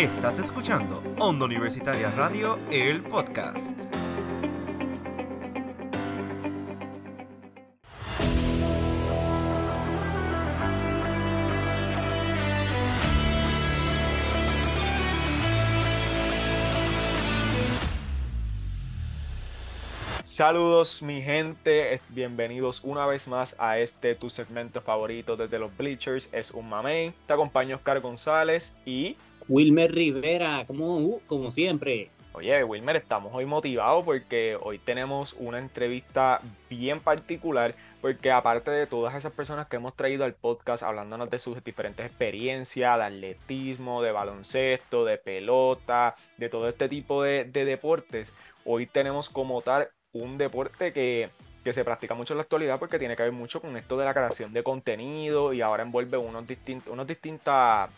Estás escuchando Onda Universitaria Radio, el podcast. Saludos mi gente, bienvenidos una vez más a este tu segmento favorito desde los Bleachers, es un mamey. Te acompaña Oscar González y Wilmer Rivera, como, uh, como siempre. Oye, Wilmer, estamos hoy motivados porque hoy tenemos una entrevista bien particular, porque aparte de todas esas personas que hemos traído al podcast hablándonos de sus diferentes experiencias, de atletismo, de baloncesto, de pelota, de todo este tipo de, de deportes, hoy tenemos como tal un deporte que, se practica mucho en la actualidad porque tiene que ver mucho con esto de la creación de contenido y ahora envuelve unos, distintos, unos distintas,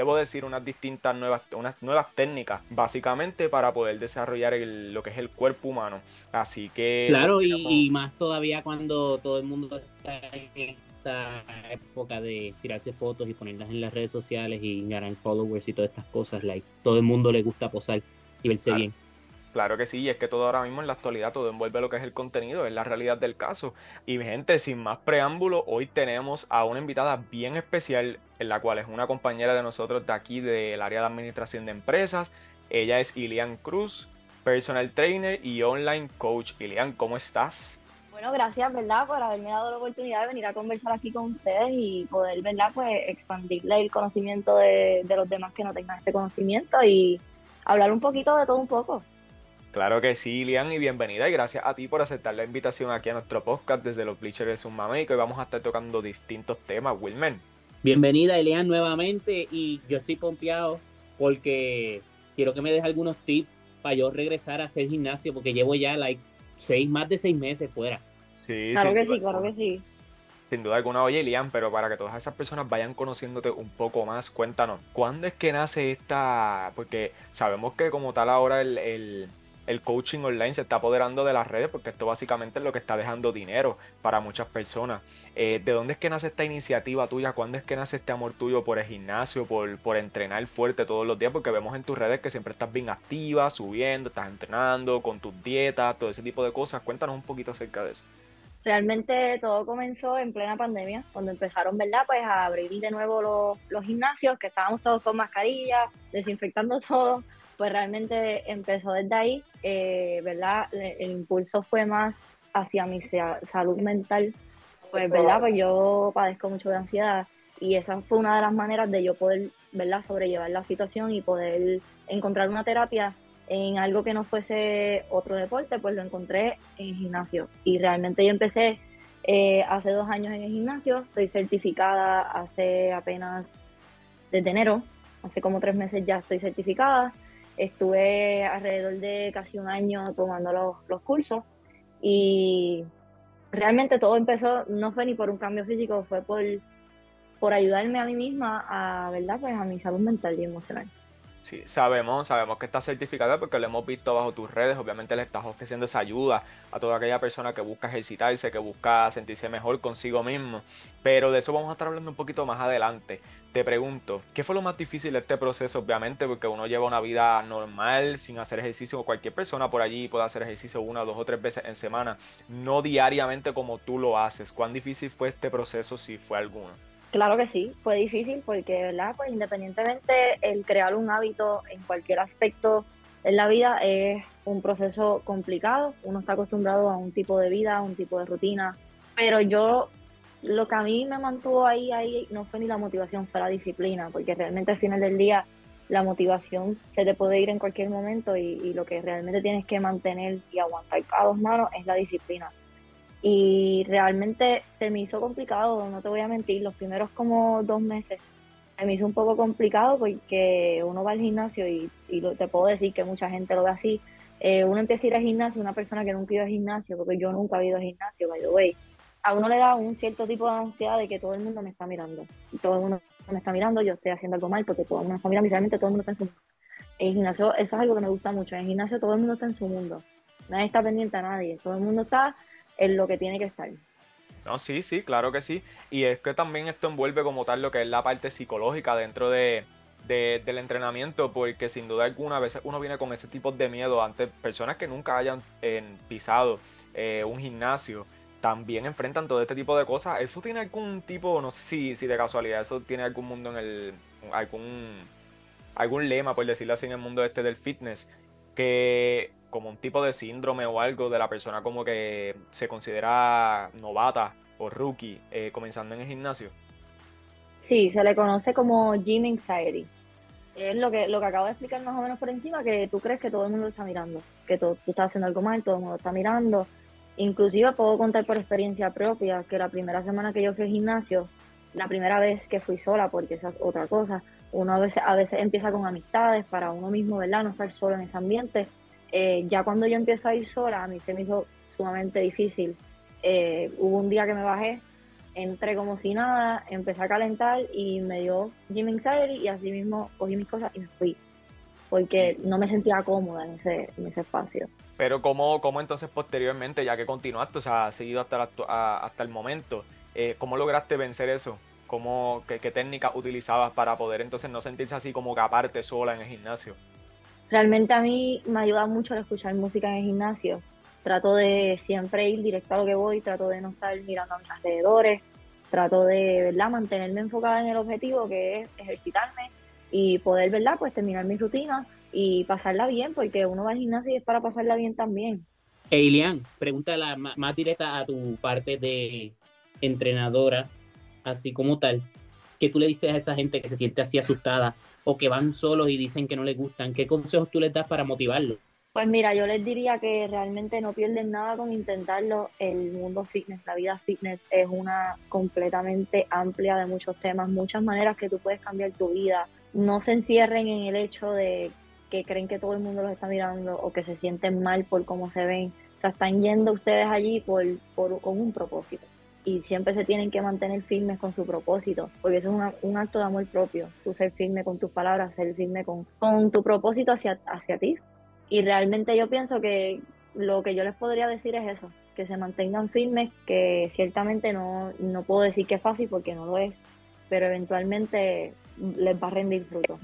debo decir, unas distintas nuevas, unas nuevas técnicas, básicamente para poder desarrollar lo que es el cuerpo humano. Así que... Claro, y, más todavía cuando todo el mundo está en esta época de tirarse fotos y ponerlas en las redes sociales y ganar followers y todas estas cosas, like, todo el mundo le gusta posar y verse bien. Claro que sí, y es que todo ahora mismo en la actualidad todo envuelve lo que es el contenido, es la realidad del caso. Y gente, sin más preámbulo, hoy tenemos a una invitada bien especial, en la cual es una compañera de nosotros de aquí del área de administración de empresas. Ella es Ilian Cruz, personal trainer y online coach. Ilian, ¿cómo estás? Bueno, gracias, ¿verdad? Por haberme dado la oportunidad de venir a conversar aquí con ustedes y poder, ¿verdad? Pues expandirle el conocimiento de, de los demás que no tengan este conocimiento y hablar un poquito de todo un poco. Claro que sí, Lian, y bienvenida. Y gracias a ti por aceptar la invitación aquí a nuestro podcast desde los Bleachers de un Mame, que hoy vamos a estar tocando distintos temas, Wilmen. Bienvenida, Elian, nuevamente. Y yo estoy pompeado porque quiero que me des algunos tips para yo regresar a hacer gimnasio, porque llevo ya like seis, más de seis meses fuera. Sí, claro que sí, claro que sí. Sin duda alguna, oye, Lian, pero para que todas esas personas vayan conociéndote un poco más, cuéntanos, ¿cuándo es que nace esta? Porque sabemos que como tal ahora el el coaching online se está apoderando de las redes porque esto básicamente es lo que está dejando dinero para muchas personas. Eh, ¿De dónde es que nace esta iniciativa tuya? ¿Cuándo es que nace este amor tuyo por el gimnasio, por, por entrenar fuerte todos los días? Porque vemos en tus redes que siempre estás bien activa, subiendo, estás entrenando, con tus dietas, todo ese tipo de cosas. Cuéntanos un poquito acerca de eso. Realmente todo comenzó en plena pandemia, cuando empezaron, ¿verdad? Pues a abrir de nuevo los, los gimnasios, que estábamos todos con mascarillas, desinfectando todo pues realmente empezó desde ahí, eh, ¿verdad? El impulso fue más hacia mi salud mental, pues, ¿verdad? Pues yo padezco mucho de ansiedad y esa fue una de las maneras de yo poder, ¿verdad? Sobrellevar la situación y poder encontrar una terapia en algo que no fuese otro deporte, pues lo encontré en gimnasio. Y realmente yo empecé eh, hace dos años en el gimnasio, estoy certificada hace apenas desde enero, hace como tres meses ya estoy certificada. Estuve alrededor de casi un año tomando los, los cursos y realmente todo empezó, no fue ni por un cambio físico, fue por, por ayudarme a mí misma a, ¿verdad? Pues a mi salud mental y emocional. Sí, sabemos, sabemos que está certificada porque lo hemos visto bajo tus redes. Obviamente le estás ofreciendo esa ayuda a toda aquella persona que busca ejercitarse, que busca sentirse mejor consigo mismo. Pero de eso vamos a estar hablando un poquito más adelante. Te pregunto, ¿qué fue lo más difícil de este proceso? Obviamente porque uno lleva una vida normal, sin hacer ejercicio. Cualquier persona por allí puede hacer ejercicio una, dos o tres veces en semana, no diariamente como tú lo haces. ¿Cuán difícil fue este proceso si fue alguno? Claro que sí, fue difícil porque, ¿verdad? Pues independientemente el crear un hábito en cualquier aspecto en la vida es un proceso complicado. Uno está acostumbrado a un tipo de vida, a un tipo de rutina. Pero yo, lo que a mí me mantuvo ahí, ahí no fue ni la motivación, fue la disciplina, porque realmente al final del día la motivación se te puede ir en cualquier momento y, y lo que realmente tienes que mantener y aguantar a dos manos es la disciplina y realmente se me hizo complicado, no te voy a mentir, los primeros como dos meses se me hizo un poco complicado porque uno va al gimnasio y, y te puedo decir que mucha gente lo ve así. Eh, uno empieza a ir al gimnasio, una persona que nunca ido al gimnasio, porque yo nunca he ido al gimnasio, by the way, a uno le da un cierto tipo de ansiedad de que todo el mundo me está mirando. Y todo el mundo me está mirando, yo estoy haciendo algo mal porque todo el mundo me está mirando y realmente todo el mundo está en su mundo. En el gimnasio, eso es algo que me gusta mucho. En el gimnasio todo el mundo está en su mundo. Nadie está pendiente a nadie. Todo el mundo está en lo que tiene que estar. No, sí, sí, claro que sí. Y es que también esto envuelve como tal lo que es la parte psicológica dentro de, del entrenamiento, porque sin duda alguna a veces uno viene con ese tipo de miedo ante personas que nunca hayan pisado eh, un gimnasio, también enfrentan todo este tipo de cosas. ¿Eso tiene algún tipo, no sé si, si de casualidad, eso tiene algún mundo en el, algún, algún lema, por decirlo así, en el mundo este del fitness, que como un tipo de síndrome o algo de la persona como que se considera novata o rookie eh, comenzando en el gimnasio? Sí, se le conoce como gym anxiety. Es lo que, lo que acabo de explicar más o menos por encima, que tú crees que todo el mundo está mirando, que tú, estás haciendo algo mal, todo el mundo está mirando. Inclusive puedo contar por experiencia propia que la primera semana que yo fui al gimnasio, la primera vez que fui sola, porque esa es otra cosa, uno a veces, a veces empieza con amistades para uno mismo, ¿verdad? No estar solo en ese ambiente. Eh, ya cuando yo empiezo a ir sola, a mí se me hizo sumamente difícil. Eh, hubo un día que me bajé, entré como si nada, empecé a calentar y me dio gym anxiety y así mismo cogí mis cosas y me fui, porque no me sentía cómoda en ese, en ese espacio. Pero ¿cómo, ¿cómo, entonces posteriormente, ya que continuaste, o sea, has seguido hasta, hasta el momento, eh, ¿cómo lograste vencer eso? ¿Cómo, qué, qué técnicas utilizabas para poder entonces no sentirse así como que aparte sola en el gimnasio? Realmente a mí me ayuda mucho el escuchar música en el gimnasio. Trato de siempre ir directo a lo que voy, trato de no estar mirando a mis alrededores, trato de, ¿verdad?, mantenerme enfocada en el objetivo que es ejercitarme y poder, ¿verdad?, pues terminar mi rutina y pasarla bien, porque uno va al gimnasio y es para pasarla bien también. Eilian, pregúntala más directa a tu parte de entrenadora, así como tal. ¿Qué tú le dices a esa gente que se siente así asustada o que van solos y dicen que no les gustan? ¿Qué consejos tú les das para motivarlos? Pues mira, yo les diría que realmente no pierden nada con intentarlo. El mundo fitness, la vida fitness es una completamente amplia de muchos temas, muchas maneras que tú puedes cambiar tu vida. No se encierren en el hecho de que creen que todo el mundo los está mirando o que se sienten mal por cómo se ven. O sea, están yendo ustedes allí por, por con un propósito. Y siempre se tienen que mantener firmes con su propósito, porque eso es un acto de amor propio. Tú ser firme con tus palabras, ser firme con, con tu propósito hacia, hacia ti. Y realmente yo pienso que lo que yo les podría decir es eso, que se mantengan firmes, que ciertamente no, no puedo decir que es fácil porque no lo es, pero eventualmente les va a rendir fruto.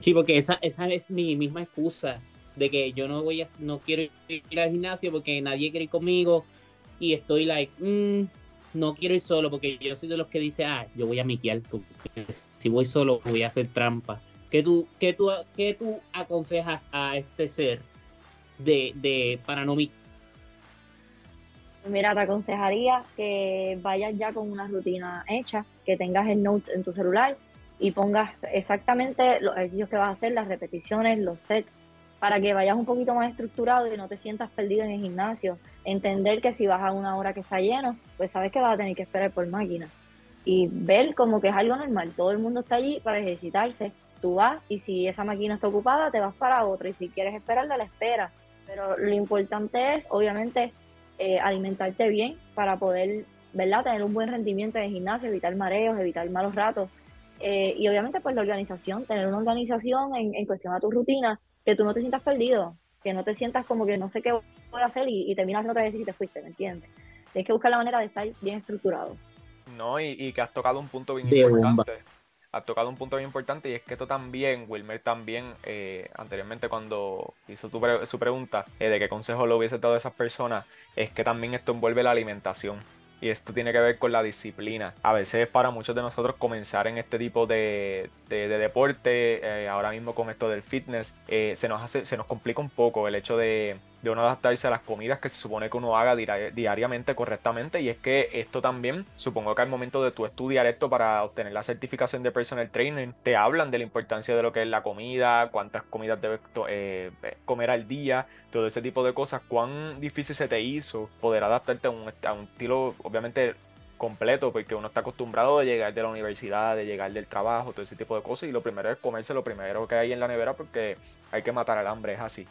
Sí, porque esa, esa es mi misma excusa de que yo no voy a, no quiero ir al gimnasio porque nadie quiere ir conmigo y estoy like, mm, no quiero ir solo porque yo soy de los que dice, ah, yo voy a miquear, porque si voy solo voy a hacer trampa. ¿Qué tú, qué tú, qué tú aconsejas a este ser de, de para no Mira, te aconsejaría que vayas ya con una rutina hecha, que tengas el notes en tu celular y pongas exactamente los ejercicios que vas a hacer, las repeticiones, los sets, para que vayas un poquito más estructurado y no te sientas perdido en el gimnasio. Entender que si vas a una hora que está lleno, pues sabes que vas a tener que esperar por máquina. Y ver como que es algo normal, todo el mundo está allí para ejercitarse tú vas y si esa máquina está ocupada, te vas para otra y si quieres esperarla, la esperas. Pero lo importante es, obviamente, eh, alimentarte bien para poder, ¿verdad?, tener un buen rendimiento en el gimnasio, evitar mareos, evitar malos ratos. Eh, y obviamente, pues la organización, tener una organización en, cuestión a tu rutina, que tú no te sientas perdido, que no te sientas como que no sé qué voy a hacer y, y terminas haciendo otra vez y te fuiste, ¿me entiendes? Tienes que buscar la manera de estar bien estructurado. No, y, que has tocado un punto bien importante ha tocado un punto muy importante y es que esto también, Wilmer también, eh, anteriormente cuando hizo su pregunta eh, de qué consejo le hubiese dado a esas personas, es que también esto envuelve la alimentación. Y esto tiene que ver con la disciplina. A veces para muchos de nosotros comenzar en este tipo de, de, deporte, eh, ahora mismo con esto del fitness, se, nos hace, se nos complica un poco el hecho de, de uno adaptarse a las comidas que se supone que uno haga diariamente correctamente. Y es que esto también, supongo que al momento de tú estudiar esto para obtener la certificación de personal trainer, te hablan de la importancia de lo que es la comida, cuántas comidas debes eh, comer al día, todo ese tipo de cosas. ¿Cuán difícil se te hizo poder adaptarte a un, a un estilo, obviamente, completo, porque uno está acostumbrado a llegar de la universidad, de llegar del trabajo, todo ese tipo de cosas, y lo primero es comerse lo primero que hay en la nevera porque hay que matar al hambre, es así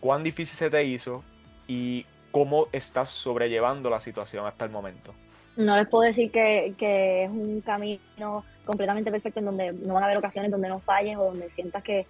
cuán difícil se te hizo y cómo estás sobrellevando la situación hasta el momento. No les puedo decir que, que, es un camino completamente perfecto en donde no van a haber ocasiones donde no falles o donde sientas que,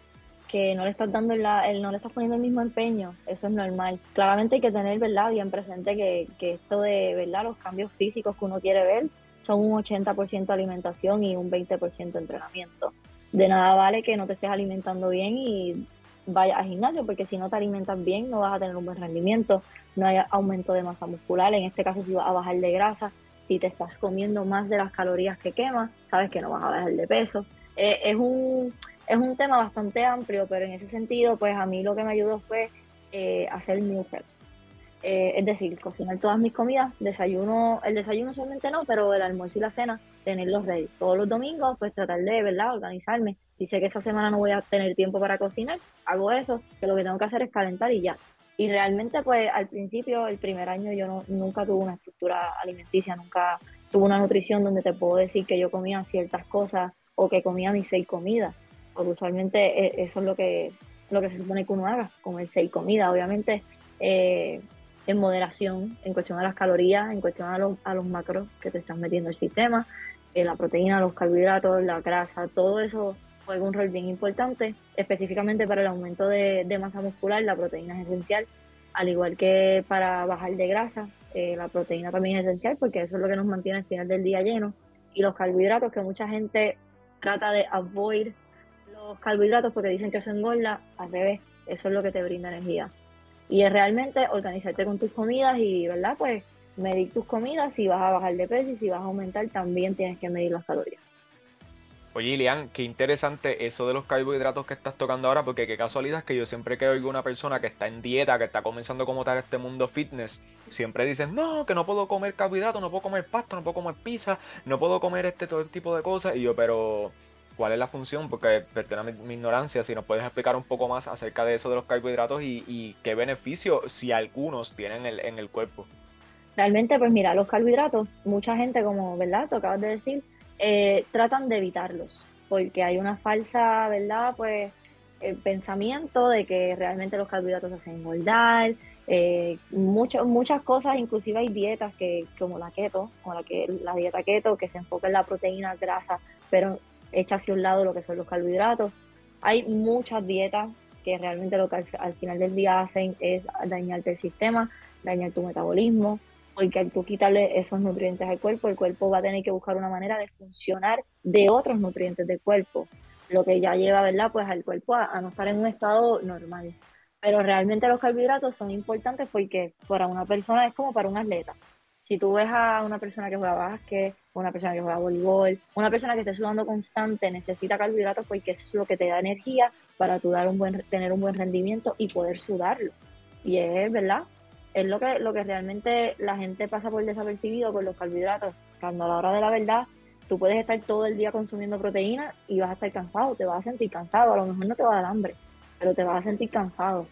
que no le estás dando el, no le estás poniendo el mismo empeño. Eso es normal. Claramente hay que tener verdad bien presente que, que esto de verdad los cambios físicos que uno quiere ver son un 80% alimentación y un 20% entrenamiento. de nada vale que no te estés alimentando bien y vayas al gimnasio, porque si no te alimentas bien no vas a tener un buen rendimiento, no hay aumento de masa muscular, en este caso si vas a bajar de grasa, si te estás comiendo más de las calorías que quemas, sabes que no vas a bajar de peso. Eh, es, un, es un tema bastante amplio, pero en ese sentido, pues a mí lo que me ayudó fue eh, hacer meal preps. Eh, es decir, cocinar todas mis comidas, desayuno, el desayuno solamente no, pero el almuerzo y la cena, tenerlos ready. Todos los domingos, pues tratar de, ¿verdad?, organizarme. Si sé que esa semana no voy a tener tiempo para cocinar, hago eso, que lo que tengo que hacer es calentar y ya. Y realmente, pues al principio, el primer año, yo no, nunca tuve una estructura alimenticia, nunca tuve una nutrición donde te puedo decir que yo comía ciertas cosas o que comía mis seis comidas. Porque usualmente eh, eso es lo que, lo que se supone que uno haga, comer seis comidas. Obviamente, eh, en moderación en cuestión a las calorías, en cuestión a los, a los macros que te están metiendo el sistema, eh, la proteína, los carbohidratos, la grasa, todo eso juega un rol bien importante, específicamente para el aumento de, masa muscular, la proteína es esencial, al igual que para bajar de grasa, eh, la proteína también es esencial porque eso es lo que nos mantiene al final del día lleno, y los carbohidratos que mucha gente trata de avoid los carbohidratos porque dicen que eso engorda, al revés, eso es lo que te brinda energía. Y es realmente organizarte con tus comidas y, ¿verdad? Pues medir tus comidas, si vas a bajar de peso y si vas a aumentar, también tienes que medir las calorías. Oye, Ilian, qué interesante eso de los carbohidratos que estás tocando ahora, porque qué casualidad que yo siempre que oigo una persona que está en dieta, que está comenzando como tal este mundo fitness, siempre dicen, no, que no puedo comer carbohidratos, no puedo comer pasta, no puedo comer pizza, no puedo comer este todo el tipo de cosas. Y yo, pero cuál es la función, porque perdona mi, ignorancia, si nos puedes explicar un poco más acerca de eso de los carbohidratos y, qué beneficio, si algunos tienen en el cuerpo. Realmente, pues mira, los carbohidratos, mucha gente, como, ¿verdad? Tú acabas de decir, eh, tratan de evitarlos, porque hay una falsa, ¿verdad? Pues el eh, pensamiento de que realmente los carbohidratos hacen engordar, eh, muchas cosas, inclusive hay dietas que, como la keto, como la, que, la dieta keto, que se enfoca en la proteína, grasa, pero echa hacia un lado lo que son los carbohidratos. Hay muchas dietas que realmente lo que al, final del día hacen es dañarte el sistema, dañar tu metabolismo, porque al tú quitarle esos nutrientes al cuerpo, el cuerpo va a tener que buscar una manera de funcionar de otros nutrientes del cuerpo, lo que ya lleva, ¿verdad? Pues al cuerpo a, no estar en un estado normal. Pero realmente los carbohidratos son importantes porque para una persona es como para un atleta. Si tú ves a una persona que juega básquet, una persona que juega voleibol, una persona que esté sudando constante, necesita carbohidratos porque eso es lo que te da energía para tú dar un buen, tener un buen rendimiento y poder sudarlo. Y es verdad, es lo que, lo que realmente la gente pasa por desapercibido con los carbohidratos. Cuando a la hora de la verdad, tú puedes estar todo el día consumiendo proteína y vas a estar cansado, te vas a sentir cansado, a lo mejor no te va a dar hambre, pero te vas a sentir cansado.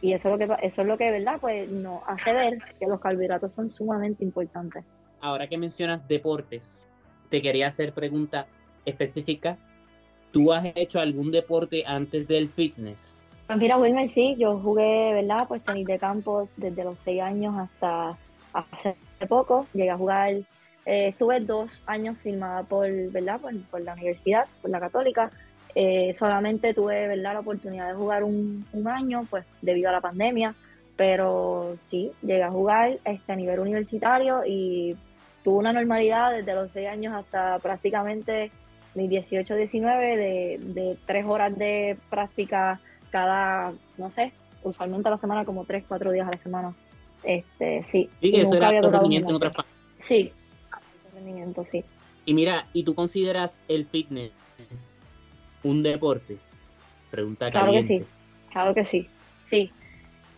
Y eso es lo que, eso es lo que ¿verdad? Pues nos hace ver que los carbohidratos son sumamente importantes. Ahora que mencionas deportes, te quería hacer pregunta específica. ¿Tú has hecho algún deporte antes del fitness? Pues mira, Wilmer, sí, yo jugué, ¿verdad? Pues tenis de campo desde los seis años hasta hace poco. Llegué a jugar, eh, estuve dos años filmada por, ¿verdad? Por, la universidad, por la católica eh, solamente tuve ¿verdad? la oportunidad de jugar un, año, pues debido a la pandemia, pero sí, llegué a jugar este, a nivel universitario y tuve una normalidad desde los 6 años hasta prácticamente mis 18, 19, de, de tres horas de práctica cada, no sé, usualmente a la semana, como tres, cuatro días a la semana. Este, sí. Y eso era rendimiento en otras Sí, rendimiento, sí. Y mira, ¿y tú consideras el fitness un deporte? Pregunta Claro que sí, claro que sí, sí.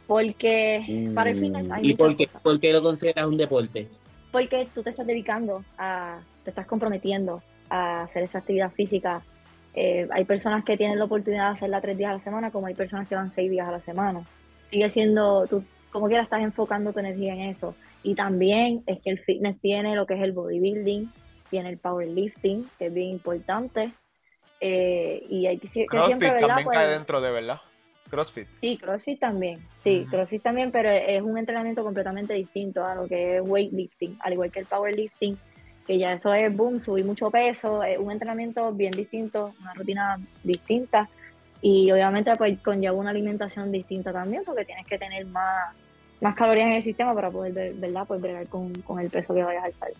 Porque para el fitness hay ¿Y por qué, por qué lo consideras un deporte? Porque tú te estás dedicando a, te estás comprometiendo a hacer esa actividad física. Eh, hay personas que tienen la oportunidad de hacerla tres días a la semana, como hay personas que van seis días a la semana. Sigue siendo, tú como quieras estás enfocando tu energía en eso. Y también es que el fitness tiene lo que es el bodybuilding, tiene el powerlifting, que es bien importante, eh, y hay que, CrossFit también cae pues dentro de, ¿verdad? CrossFit. Sí, CrossFit también, sí, CrossFit también, pero es un entrenamiento completamente distinto a lo que es weightlifting, al igual que el powerlifting, que ya eso es, boom, subir mucho peso, es un entrenamiento bien distinto, una rutina distinta, y obviamente pues conlleva una alimentación distinta también, porque tienes que tener más, más calorías en el sistema para poder, ¿verdad? Pues bregar con, con el peso que vayas a alzar.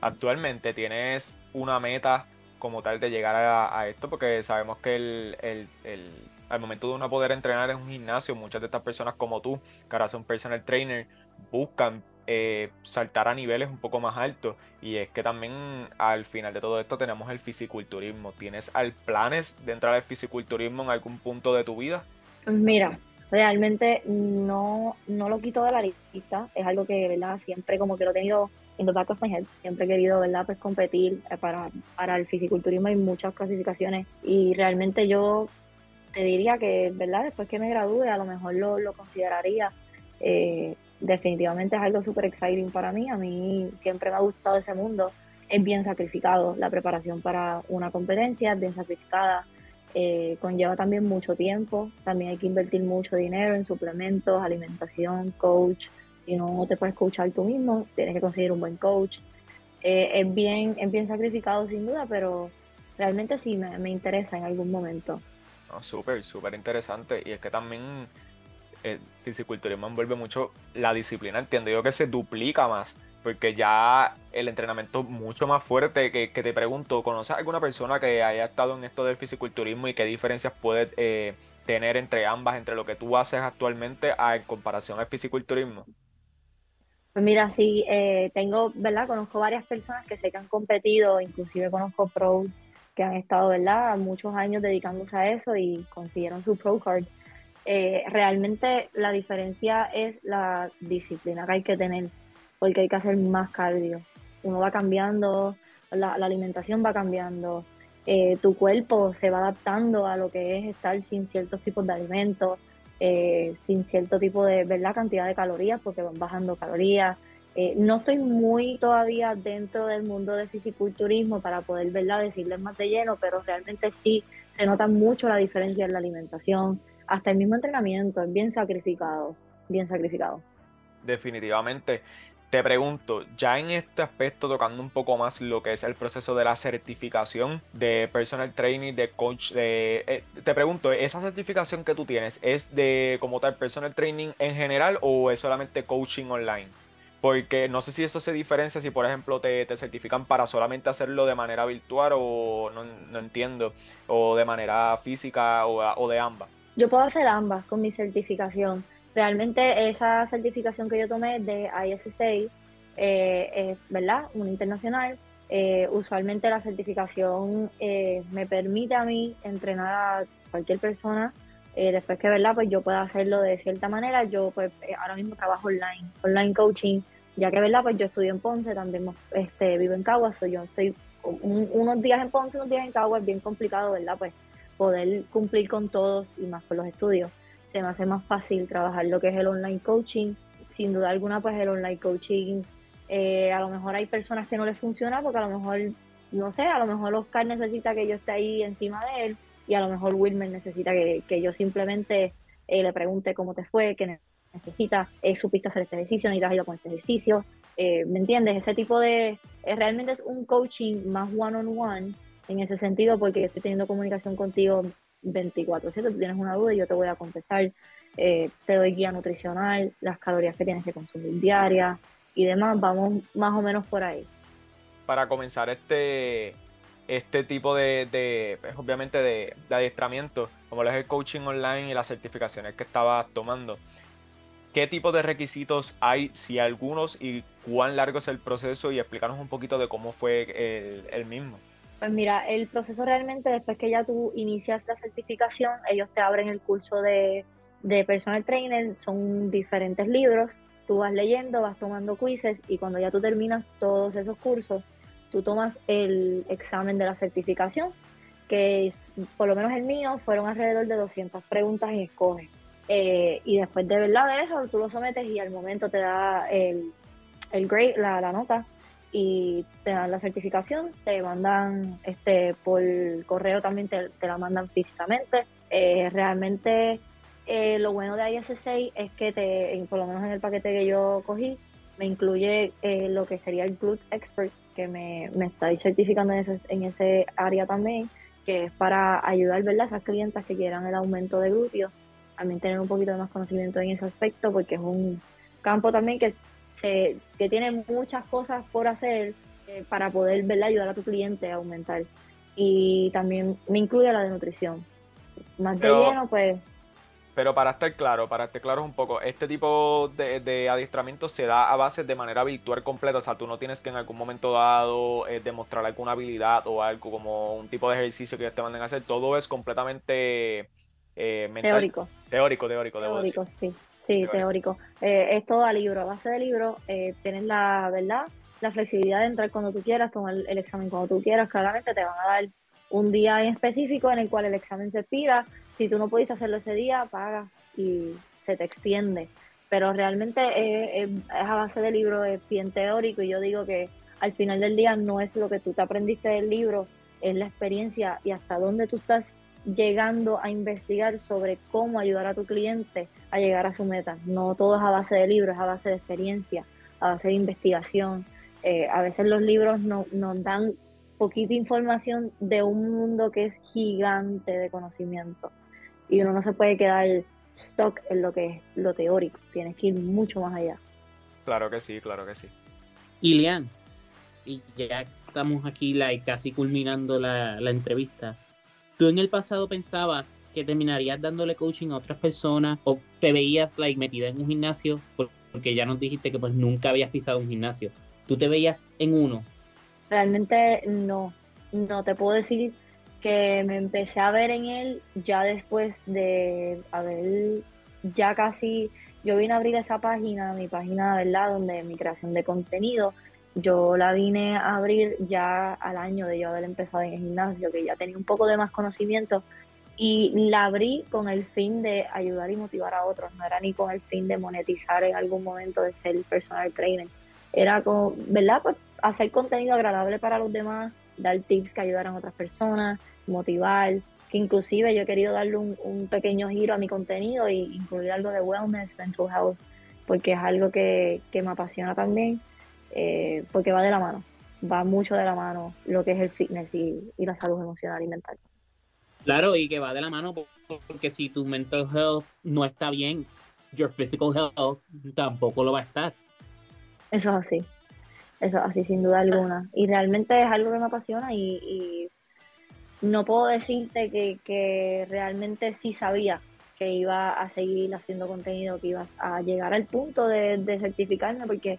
Actualmente tienes una meta como tal de llegar a, esto? Porque sabemos que el, al momento de uno poder entrenar en un gimnasio, muchas de estas personas como tú, que ahora son personal trainer, buscan eh, saltar a niveles un poco más altos. Y es que también al final de todo esto tenemos el fisiculturismo. ¿Tienes planes de entrar al fisiculturismo en algún punto de tu vida? Pues mira, realmente no, no lo quito de la lista. Es algo que, ¿verdad? Siempre como que lo he tenido en the back of Siempre he querido, ¿verdad? Pues competir eh, para, para el fisiculturismo hay muchas clasificaciones. Y realmente yo te diría que, ¿verdad? Después que me gradúe, a lo mejor lo, lo consideraría. Eh, definitivamente es algo súper exciting para mí. A mí siempre me ha gustado ese mundo. Es bien sacrificado. La preparación para una competencia es bien sacrificada. Eh, conlleva también mucho tiempo. También hay que invertir mucho dinero en suplementos, alimentación, coach. Si no te puedes coachar tú mismo, tienes que conseguir un buen coach. Eh, es, bien, es bien sacrificado sin duda, pero realmente sí me, me interesa en algún momento. súper, súper interesante. Y es que también el fisiculturismo envuelve mucho la disciplina, entiendo yo que se duplica más, porque ya el entrenamiento es mucho más fuerte que, te pregunto, ¿conoces alguna persona que haya estado en esto del fisiculturismo y qué diferencias puede eh, tener entre ambas, entre lo que tú haces actualmente en comparación al fisiculturismo? Pues mira, sí, eh, tengo, ¿verdad? Conozco varias personas que sé que han competido, inclusive conozco pros que han estado, ¿verdad? Muchos años dedicándose a eso y consiguieron su pro card. Eh, realmente la diferencia es la disciplina que hay que tener, porque hay que hacer más cardio. Uno va cambiando, la, alimentación va cambiando, eh, tu cuerpo se va adaptando a lo que es estar sin ciertos tipos de alimentos, eh, sin cierto tipo de ¿verdad? cantidad de calorías, porque van bajando calorías. no estoy muy todavía dentro del mundo del fisiculturismo para poder ¿verdad? decirles más de lleno, pero realmente sí se nota mucho la diferencia en la alimentación, hasta el mismo entrenamiento es bien sacrificado, bien sacrificado. Definitivamente. Te pregunto, ya en este aspecto, tocando un poco más lo que es el proceso de la certificación de personal training, de coach, de, eh, te pregunto, ¿esa certificación que tú tienes es de como tal personal training en general o es solamente coaching online? Porque no sé si eso se diferencia si, por ejemplo, te, certifican para solamente hacerlo de manera virtual o no, entiendo, o de manera física o de ambas. Yo puedo hacer ambas con mi certificación. Realmente esa certificación que yo tomé de ISSA eh, es, ¿verdad? Una internacional. Eh, usualmente la certificación eh, me permite a mí entrenar a cualquier persona. después que, ¿verdad? Pues yo pueda hacerlo de cierta manera. Yo pues ahora mismo trabajo online, online coaching, ya que, ¿verdad? Pues yo estudio en Ponce, también este, vivo en Caguas, yo estoy unos días en Ponce, unos días en Caguas, es bien complicado, ¿verdad? Pues poder cumplir con todos y más con los estudios. Se me hace más fácil trabajar lo que es el online coaching. Sin duda alguna, pues el online coaching, eh, a lo mejor hay personas que no les funciona porque a lo mejor, no sé, a lo mejor Oscar necesita que yo esté ahí encima de él y a lo mejor Wilmer necesita que, yo simplemente eh, le pregunte cómo te fue, qué necesitas, eh, supiste hacer este ejercicio, necesitas ir con este ejercicio, eh, ¿me entiendes? Ese tipo de, realmente es un coaching más one on one en ese sentido porque estoy teniendo comunicación contigo 24/7, tú tienes una duda y yo te voy a contestar, eh, te doy guía nutricional, las calorías que tienes que consumir diarias y demás, vamos más o menos por ahí. Para comenzar este, este tipo de, pues, obviamente de, adiestramiento, como es el coaching online y las certificaciones que estabas tomando, ¿qué tipo de requisitos hay, si algunos, y cuán largo es el proceso? Y explícanos un poquito de cómo fue el mismo. Pues mira, el proceso realmente después que ya tú inicias la certificación, ellos te abren el curso de, personal trainer, son diferentes libros, tú vas leyendo, vas tomando quizzes y cuando ya tú terminas todos esos cursos, tú tomas el examen de la certificación, que por lo menos el mío, fueron alrededor de 200 preguntas y escoges. Eh, y después de verdad de eso, tú lo sometes y al momento te da el, el grade, la, la nota y te dan la certificación, te mandan este por correo también te, la mandan físicamente. Eh, realmente eh, lo bueno de IS6 es que te, por lo menos en el paquete que yo cogí, me incluye eh, lo que sería el Glute Expert, que me, me está certificando en ese, en ese área también, que es para ayudar a esas clientas que quieran el aumento de glúteos, también tener un poquito de más conocimiento en ese aspecto, porque es un campo también que que tiene muchas cosas por hacer eh, para poder ayudar a tu cliente a aumentar. y también me incluye la de nutrición. Más de Pero- lleno, pues Pero para estar claro, para estar claro un poco, este tipo de, de adiestramiento se da a base de manera virtual completa, o sea, tú no tienes que en algún momento dado eh, demostrar alguna habilidad o algo como un tipo de ejercicio que ellos te manden a hacer, todo es completamente eh, mental- teórico. teórico, teórico. Teórico, sí, sí, Teórico. Eh, es todo a libro, a base de libro, eh, tienes la verdad, la flexibilidad de entrar cuando tú quieras, tomar el examen cuando tú quieras, claramente te van a dar un día en específico en el cual el examen se expira, si tú no pudiste hacerlo ese día, pagas y se te extiende, pero realmente eh, eh, es a base de libro, es bien teórico. Y yo digo que al final del día no es lo que tú te aprendiste del libro, es la experiencia y hasta dónde tú estás llegando a investigar sobre cómo ayudar a tu cliente a llegar a su meta. No todo es a base de libros, es a base de experiencia, a base de investigación. Eh, a veces los libros no- nos dan poquita información de un mundo que es gigante de conocimiento y uno no se puede quedar stock en lo que es lo teórico, tienes que ir mucho más allá. Claro que sí, claro que sí. Ilian, y ya estamos aquí like, casi culminando la, la entrevista. ¿Tú en el pasado pensabas que terminarías dándole coaching a otras personas o te veías like, metida en un gimnasio? Por- Porque ya nos dijiste que pues nunca habías pisado un gimnasio. ¿Tú te veías en uno? Realmente no, no te puedo decir que me empecé a ver en él ya después de haber ya casi, yo vine a abrir esa página, mi página, ¿verdad? Donde mi creación de contenido, yo la vine a abrir ya al año de yo haber empezado en el gimnasio, que ya tenía un poco de más conocimiento y la abrí con el fin de ayudar y motivar a otros, no era ni con el fin de monetizar en algún momento de ser personal trainer, era como, ¿verdad? Pues hacer contenido agradable para los demás, dar tips que ayudaran a otras personas, motivar, que inclusive yo he querido darle un, un pequeño giro a mi contenido e incluir algo de wellness, mental health, porque es algo que, que me apasiona también, eh, porque va de la mano, va mucho de la mano lo que es el fitness y, y la salud emocional y mental. Claro, y que va de la mano po- porque si tu mental health no está bien, your physical health tampoco lo va a estar. Eso es así, eso es así, sin duda alguna. Y realmente es algo que me apasiona y, y no puedo decirte que, que realmente sí sabía que iba a seguir haciendo contenido, que iba a llegar al punto de, de certificarme, porque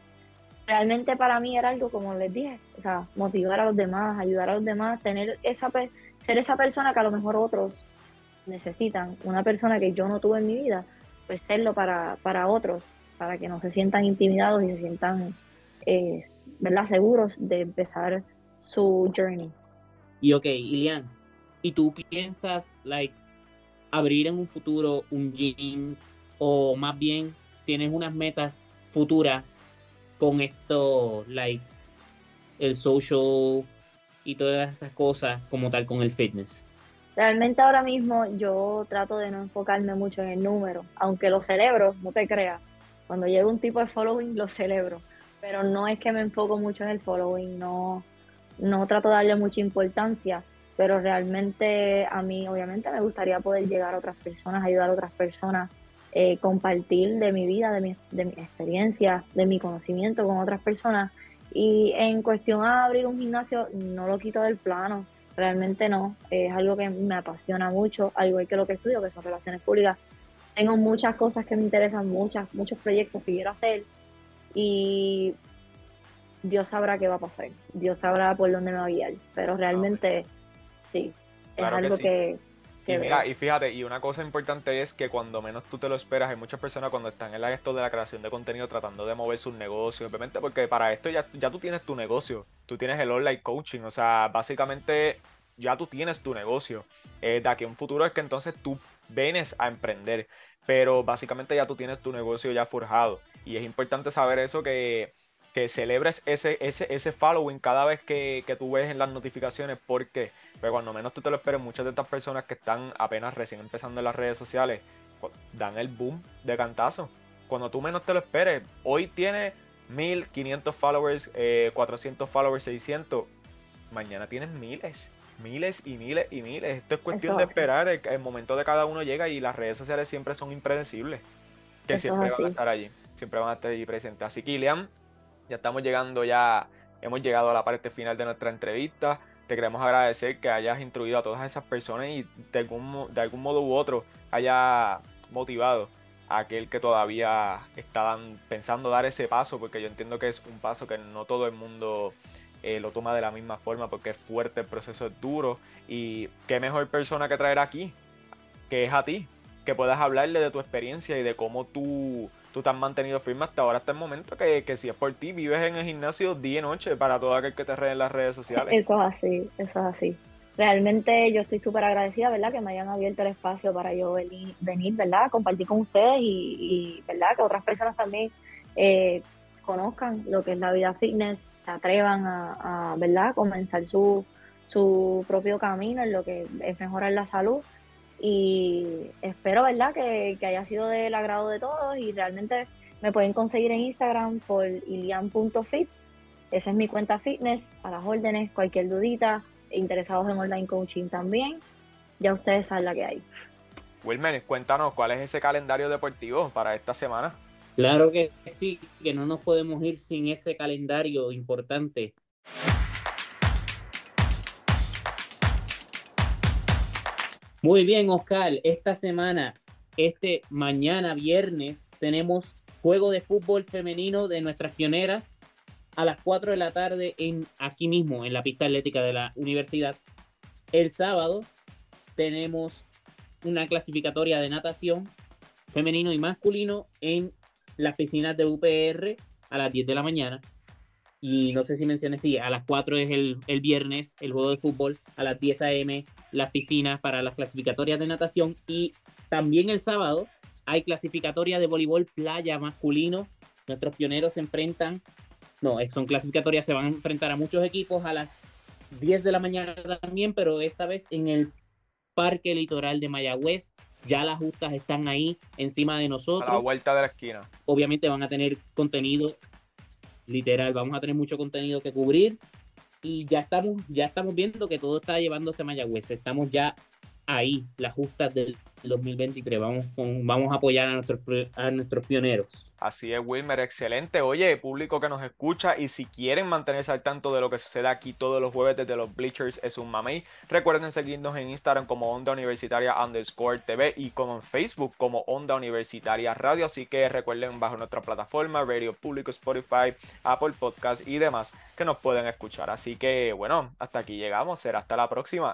realmente para mí era algo, como les dije, o sea, motivar a los demás, ayudar a los demás, tener esa ser esa persona que a lo mejor otros necesitan, una persona que yo no tuve en mi vida, pues serlo para, para otros, para que no se sientan intimidados y se sientan, eh, ¿verdad?, seguros de empezar su journey. Y ok, Ilian, ¿y tú piensas, like, abrir en un futuro un gym o más bien tienes unas metas futuras con esto, like, el social y todas esas cosas como tal con el fitness? Realmente ahora mismo yo trato de no enfocarme mucho en el número, aunque lo celebro, no te creas. Cuando llega un tipo de following lo celebro, pero no es que me enfoco mucho en el following, no, no trato de darle mucha importancia, pero realmente a mí obviamente me gustaría poder llegar a otras personas, ayudar a otras personas, eh, compartir de mi vida, de mi, de mi experiencia, de mi conocimiento con otras personas. Y en cuestión a abrir un gimnasio, no lo quito del plano, realmente no, es algo que me apasiona mucho, al igual que lo que estudio, que son relaciones públicas. Tengo muchas cosas que me interesan, muchas, muchos proyectos que quiero hacer y Dios sabrá qué va a pasar, Dios sabrá por dónde me va a guiar, pero realmente sí, es Claro que algo sí. que, que Y mira, y fíjate, y una cosa importante es que cuando menos tú te lo esperas, hay muchas personas cuando están en la, esto de la creación de contenido tratando de mover sus negocios, obviamente, porque para esto ya, ya tú tienes tu negocio, tú tienes el online coaching, o sea, básicamente ya tú tienes tu negocio. Eh, de aquí a un futuro es que entonces tú vienes a emprender, pero básicamente ya tú tienes tu negocio ya forjado. Y es importante saber eso que, que celebres ese, ese, ese following cada vez que, que tú ves en las notificaciones, porque pero cuando menos tú te lo esperes, muchas de estas personas que están apenas recién empezando en las redes sociales dan el boom de cantazo. Cuando tú menos te lo esperes, hoy tiene 1500 followers, eh, 400 followers, 600. Mañana tienes miles, miles y miles y miles. Esto es cuestión Eso de esperar. El, el momento de cada uno llega y las redes sociales siempre son impredecibles. Que Eso siempre van a estar allí. Siempre van a estar allí presentes. Así que, Ilian, ya estamos llegando ya, hemos llegado a la parte final de nuestra entrevista. te queremos agradecer que hayas instruido a todas esas personas y de algún, de algún modo u otro haya motivado a aquel que todavía está pensando dar ese paso, porque yo entiendo que es un paso que no todo el mundo eh, lo toma de la misma forma, porque es fuerte, el proceso es duro, y qué mejor persona que traer aquí, que es a ti, que puedas hablarle de tu experiencia y de cómo tú, tú te has mantenido firme hasta ahora, hasta el momento, que, que si es por ti, vives en el gimnasio día y noche para todo aquel que te ree en las redes sociales. Eso es así, eso es así. Realmente yo estoy súper agradecida, ¿verdad? Que me hayan abierto el espacio para yo venir, ¿verdad? Compartir con ustedes y, ¿verdad? Que otras personas también eh, conozcan lo que es la vida fitness, se atrevan a, a ¿verdad? Comenzar su, su propio camino en lo que es mejorar la salud y espero, ¿verdad?, que, haya sido del agrado de todos y realmente me pueden conseguir en Instagram por ilian.fit. Esa es mi cuenta fitness, a las órdenes, cualquier dudita, interesados en online coaching también. Ya ustedes saben la que hay. Wilmer, cuéntanos cuál es ese calendario deportivo para esta semana. Claro que sí, que no nos podemos ir sin ese calendario importante. Muy bien, Oscar. Esta semana, este mañana viernes, tenemos juego de fútbol femenino de nuestras pioneras a las 4 de la tarde en aquí mismo, en la pista atlética de la universidad. El sábado tenemos una clasificatoria de natación femenino y masculino en las piscinas de UPR a las 10 de la mañana. Y no sé si mencioné, sí, a las 4 es el, el viernes el juego de fútbol, a las 10 a.m. las piscinas para las clasificatorias de natación y también el sábado hay clasificatoria de voleibol playa masculino. Nuestros pioneros se enfrentan, no, son clasificatorias, se van a enfrentar a muchos equipos a las 10 de la mañana también, pero esta vez en el Parque Litoral de Mayagüez. Ya las justas están ahí encima de nosotros. A la vuelta de la esquina. Obviamente van a tener contenido literal, vamos a tener mucho contenido que cubrir y ya estamos, ya estamos viendo que todo está llevándose a Mayagüez, estamos ya ahí, las justas del 2023, vamos, vamos a apoyar a nuestros, a nuestros pioneros. Así es, Wilmer, excelente. Oye, público que nos escucha y si quieren mantenerse al tanto de lo que sucede aquí todos los jueves desde los Bleachers es un mamey, recuerden seguirnos en Instagram como Onda Universitaria underscore TV y como en Facebook como Onda Universitaria Radio. Así que recuerden bajo nuestra plataforma, Radio Público, Spotify, Apple Podcast y demás que nos pueden escuchar. Así que bueno, hasta aquí llegamos. Será hasta la próxima.